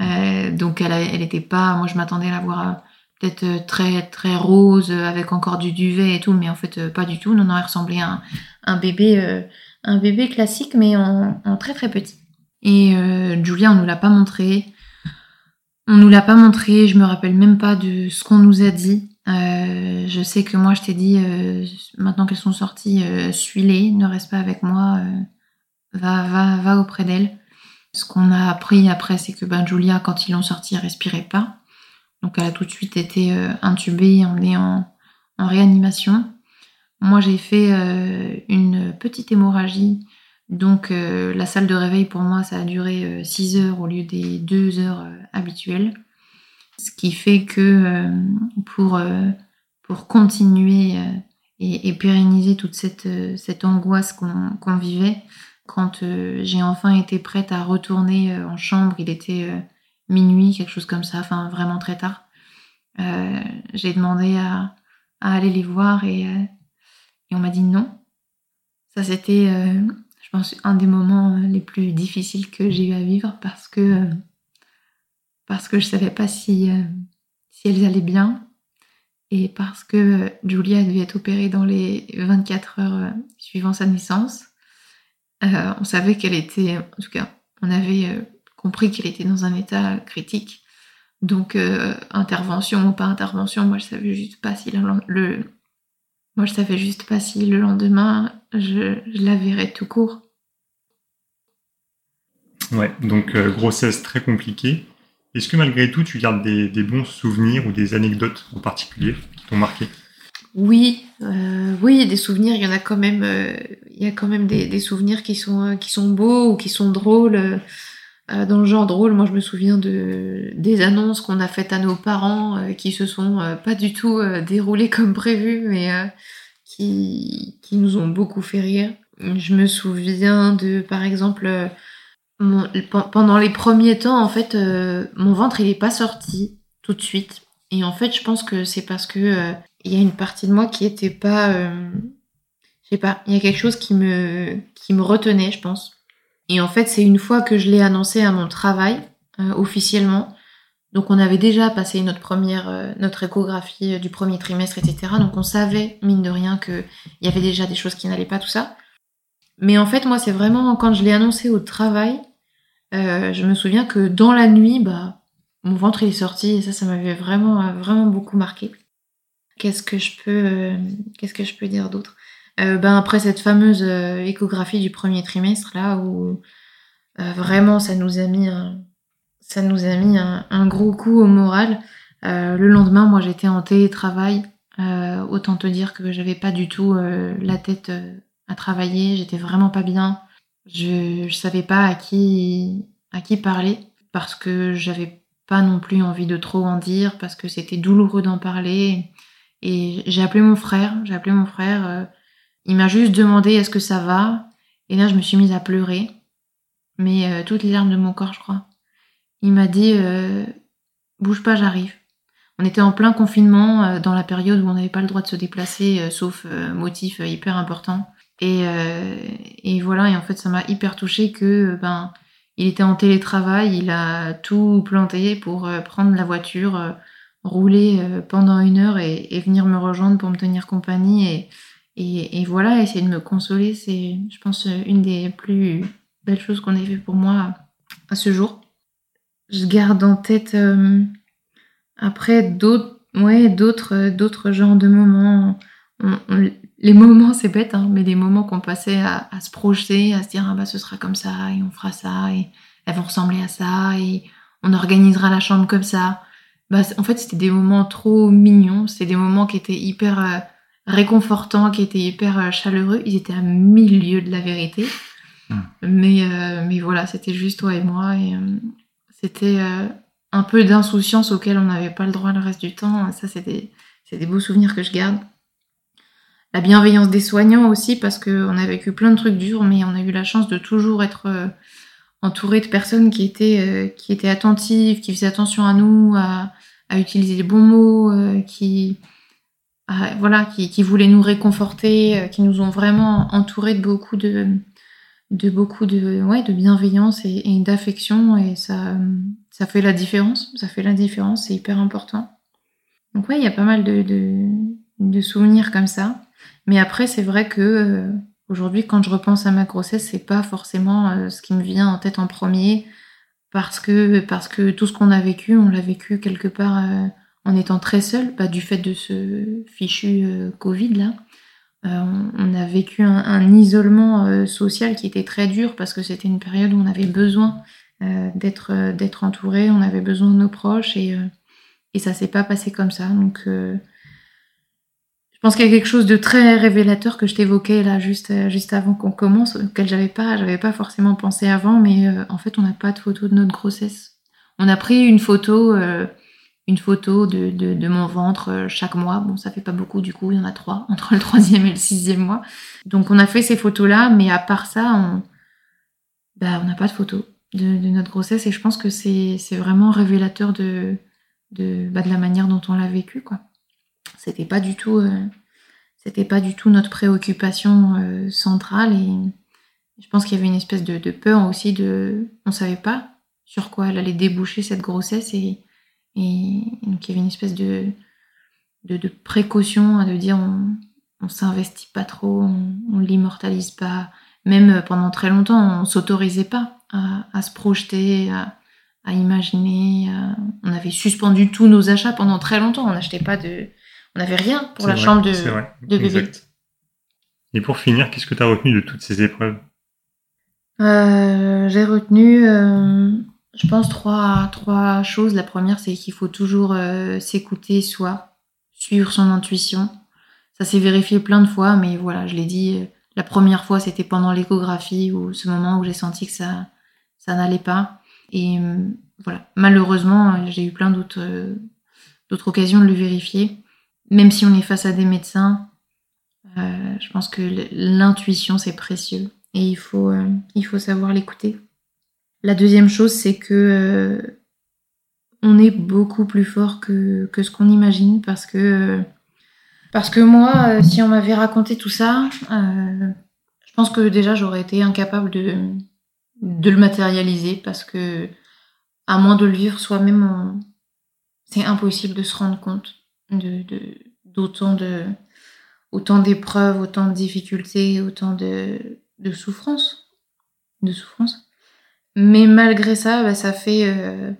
Euh, donc elle, elle était pas, moi je m'attendais à la voir euh, peut-être euh, très très rose avec encore du duvet et tout, mais en fait pas du tout. Non, non, elle ressemblait à un, bébé, un bébé classique, mais en, très très petit. Et Julia, on nous l'a pas montré. On nous l'a pas montré. Je me rappelle même pas de ce qu'on nous a dit. je sais que moi je t'ai dit maintenant qu'elles sont sorties, suis-les, ne reste pas avec moi, va va va auprès d'elles. Ce qu'on a appris après, c'est que ben, Julia, quand ils l'ont sortie, elle respirait pas. Donc elle a tout de suite été euh, intubée, emmenée en, en réanimation. Moi, j'ai fait euh, une petite hémorragie. Donc euh, la salle de réveil, pour moi, ça a duré 6 heures au lieu des 2 heures habituelles. Ce qui fait que pour, pour continuer et, pérenniser toute cette, cette angoisse qu'on vivait, quand euh, j'ai enfin été prête à retourner euh, en chambre, il était euh, minuit, quelque chose comme ça, enfin vraiment très tard. j'ai demandé à, aller les voir et, on m'a dit non. Ça c'était, je pense, un des moments les plus difficiles que j'ai eu à vivre parce que parce que je savais pas si si elles allaient bien et parce que Julia devait être opérée dans les 24 heures suivant sa naissance. Euh, on savait qu'elle était, en tout cas, on avait euh, compris qu'elle était dans un état critique. Donc, intervention ou pas intervention, moi, je savais juste pas si le, moi, je savais juste pas si le lendemain, je, la verrais tout court. Ouais, donc grossesse très compliquée. Est-ce que malgré tout, tu gardes des, bons souvenirs ou des anecdotes en particulier qui t'ont marqué? Oui, euh, oui, des souvenirs. Il y en a quand même. Euh, il y a quand même des, souvenirs qui sont euh, qui sont beaux ou qui sont drôles. dans le genre drôle, moi je me souviens de des annonces qu'on a faites à nos parents qui se sont pas du tout déroulées comme prévu, mais qui qui nous ont beaucoup fait rire. Je me souviens de, par exemple pendant les premiers temps, en fait, euh, mon ventre, il est pas sorti tout de suite. Et en fait, je pense que c'est parce que euh, il y a une partie de moi qui était pas, euh, je sais pas, il y a quelque chose qui me qui me retenait, je pense. Et en fait, c'est une fois que je l'ai annoncé à mon travail officiellement. Donc, on avait déjà passé notre première, notre échographie du premier trimestre, etc. Donc, on savait mine de rien que il y avait déjà des choses qui n'allaient pas, tout ça. Mais en fait, moi, c'est vraiment quand je l'ai annoncé au travail, euh, je me souviens que dans la nuit, bah, mon ventre est sorti et ça, ça m'avait vraiment, vraiment beaucoup marqué. Qu'est-ce que je peux, euh, qu'est-ce que je peux dire d'autre? Euh, Ben après cette fameuse échographie du premier trimestre là où vraiment ça nous a mis, un, ça nous a mis un, gros coup au moral. le lendemain, moi, j'étais en télétravail. autant te dire que j'avais pas du tout la tête à travailler, j'étais vraiment pas bien. Je, je savais pas à qui, à qui parler parce que j'avais pas non plus envie de trop en dire parce que c'était douloureux d'en parler. Et j'ai appelé mon frère, j'ai appelé mon frère. Euh, il m'a juste demandé est-ce que ça va? Et là, je me suis mise à pleurer. Mais euh, toutes les larmes de mon corps, je crois. Il m'a dit euh, bouge pas, j'arrive. On était en plein confinement dans la période où on n'avait pas le droit de se déplacer, sauf motif hyper important. Et, et voilà, et en fait, ça m'a hyper touchée que ben il était en télétravail, il a tout planté pour prendre la voiture, rouler pendant une heure et, venir me rejoindre pour me tenir compagnie. Et, voilà, essayer de me consoler, c'est, je pense, une des plus belles choses qu'on ait fait pour moi à ce jour. Je garde en tête après d'autres, ouais, d'autres, d'autres genres de moments les moments, c'est bête, hein, mais les moments qu'on passait à, se projeter, à se dire ah bah ce sera comme ça et on fera ça et elles vont ressembler à ça et on organisera la chambre comme ça. Bah, en fait, c'était des moments trop mignons, c'était des moments qui étaient hyper euh, réconfortants, qui étaient hyper euh, chaleureux. Ils étaient à milieu de la vérité, hmm. mais euh, mais voilà, c'était juste toi et moi et c'était un peu d'insouciance auquel on n'avait pas le droit le reste du temps. Ça, c'est des, des beaux souvenirs que je garde la bienveillance des soignants aussi, parce qu'on a vécu plein de trucs durs, mais on a eu la chance de toujours être entouré de personnes qui étaient, euh, qui étaient attentives, qui faisaient attention à nous, à, utiliser les bons mots, euh, qui, voilà, qui, voulaient nous réconforter, qui nous ont vraiment entourés de beaucoup de, de beaucoup de, ouais, de bienveillance et, d'affection, et ça, ça fait la différence. Ça fait la différence, c'est hyper important. Donc ouais, il y a pas mal de, de souvenirs comme ça. Mais après, c'est vrai que euh, aujourd'hui, quand je repense à ma grossesse, c'est pas forcément euh, ce qui me vient en tête en premier, parce que parce que tout ce qu'on a vécu, on l'a vécu quelque part euh, en étant très seul, bah, du fait de ce fichu Covid là. On, a vécu un, isolement social qui était très dur parce que c'était une période où on avait besoin d'être d'être entouré, on avait besoin de nos proches et et ça s'est pas passé comme ça. Donc pense qu'il y a quelque chose de très révélateur que je t'évoquais là juste, euh, juste avant qu'on commence, auquel j'avais pas, j'avais pas forcément pensé avant, mais euh, en fait on n'a pas de photo de notre grossesse. On a pris une photo, euh, une photo de, de, mon ventre chaque mois. Bon, ça fait pas beaucoup du coup, il y en a trois entre le troisième et le sixième mois. Donc on a fait ces photos là, mais à part ça, on, bah, on n'a pas de photo de, notre grossesse et je pense que c'est vraiment révélateur de, de, bah, de la manière dont on l'a vécu quoi. C'était pas du tout, euh, c'était pas du tout notre préoccupation euh, centrale et je pense qu'il y avait une espèce de, peur aussi de, on savait pas sur quoi elle allait déboucher cette grossesse et, donc il y avait une espèce de, de, précaution de dire on, on s'investit pas trop, on, on l'immortalise pas. Même pendant très longtemps, on s'autorisait pas à, se projeter, à, à imaginer. On avait suspendu tous nos achats pendant très longtemps. On n'achetait pas de, on n'avait rien pour la chambre de, de bébé. Et pour finir, qu'est-ce que tu as retenu de toutes ces épreuves euh, J'ai retenu, euh, je pense, trois, trois choses. La première, c'est qu'il faut toujours euh, s'écouter soi, suivre son intuition. Ça s'est vérifié plein de fois, mais voilà, je l'ai dit, la première fois, c'était pendant l'échographie, ou ce moment où j'ai senti que ça, ça n'allait pas. Et voilà, malheureusement, j'ai eu plein d'autres, d'autres occasions de le vérifier. Même si on est face à des médecins, euh, je pense que l'intuition, c'est précieux et il faut, euh, il faut savoir l'écouter. La deuxième chose, c'est que euh, on est beaucoup plus fort que, que ce qu'on imagine parce que, parce que moi, si on m'avait raconté tout ça, je pense que déjà j'aurais été incapable de, de le matérialiser parce que, à moins de le vivre soi-même, c'est impossible de se rendre compte de d'autant de, autant d'épreuves, autant de difficultés, autant de, de souffrances. De souffrance. Mais malgré ça, bah, ça fait euh,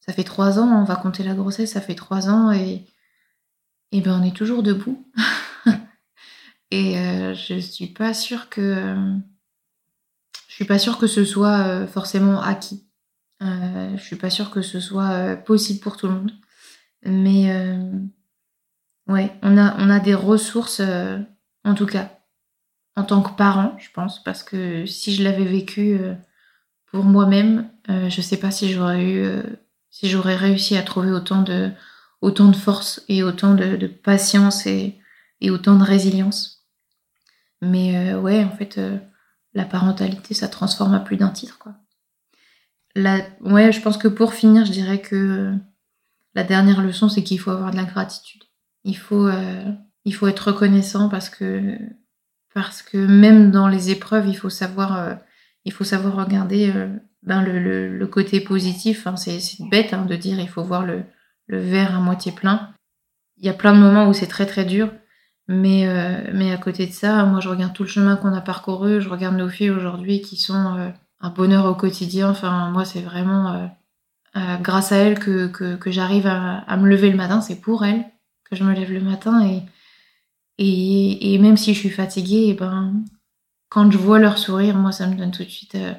ça fait trois ans, on va compter la grossesse, ça fait trois ans et, et ben on est toujours debout. et euh, je suis pas sûre que je suis pas sûre que ce soit euh, forcément acquis. je suis pas sûre que ce soit possible pour tout le monde. Mais Ouais, on a, des ressources, euh, en tout cas, en tant que parent, je pense, parce que si je l'avais vécu euh, pour moi-même, euh, je sais pas si j'aurais eu, si j'aurais réussi à trouver autant de, force et autant de, patience et, et, autant de résilience. Mais ouais, en fait, la parentalité, ça transforme à plus d'un titre, quoi. Ouais, je pense que pour finir, je dirais que la dernière leçon, c'est qu'il faut avoir de la gratitude il faut, euh, il faut être reconnaissant parce que, parce que même dans les épreuves, il faut savoir, euh, il faut savoir regarder euh, ben le, le, côté positif. Hein. C'est bête hein, de dire il faut voir le, le verre à moitié plein. Il y a plein de moments où c'est très très dur, mais, mais à côté de ça, moi je regarde tout le chemin qu'on a parcouru, je regarde nos filles aujourd'hui qui sont un bonheur au quotidien. Enfin, moi c'est vraiment grâce à elles que, que, j'arrive à, me lever le matin, c'est pour elles je me lève le matin et, et, même si je suis fatiguée, et eh ben, quand je vois leur sourire, moi, ça me donne tout de suite euh,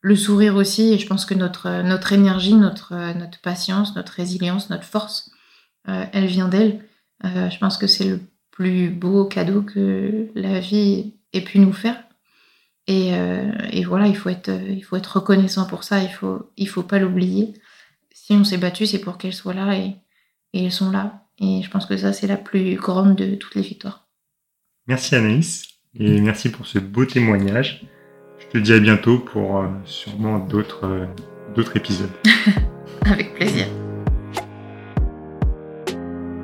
le sourire aussi. Et je pense que notre, notre énergie, notre, notre patience, notre résilience, notre force, euh, elle vient d'elle. Euh, je pense que c'est le plus beau cadeau que la vie ait pu nous faire. Et, et voilà, il faut, être, il faut être reconnaissant pour ça, il faut, il faut pas l'oublier. Si on s'est battu, c'est pour qu'elles soient là et, et elles sont là. Et je pense que ça, c'est la plus grande de toutes les victoires. Merci Anaïs et merci pour ce beau témoignage. Je te dis à bientôt pour euh, sûrement d'autres euh, d'autres épisodes. Avec plaisir.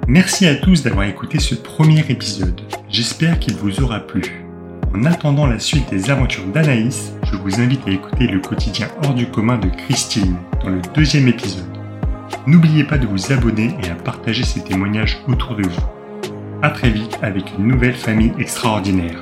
Merci à tous d'avoir écouté ce premier épisode. J'espère qu'il vous aura plu. En attendant la suite des aventures d'Anaïs, je vous invite à écouter le quotidien hors du commun de Christine dans le deuxième épisode. N'oubliez pas de vous abonner et à partager ces témoignages autour de vous. A très vite avec une nouvelle famille extraordinaire.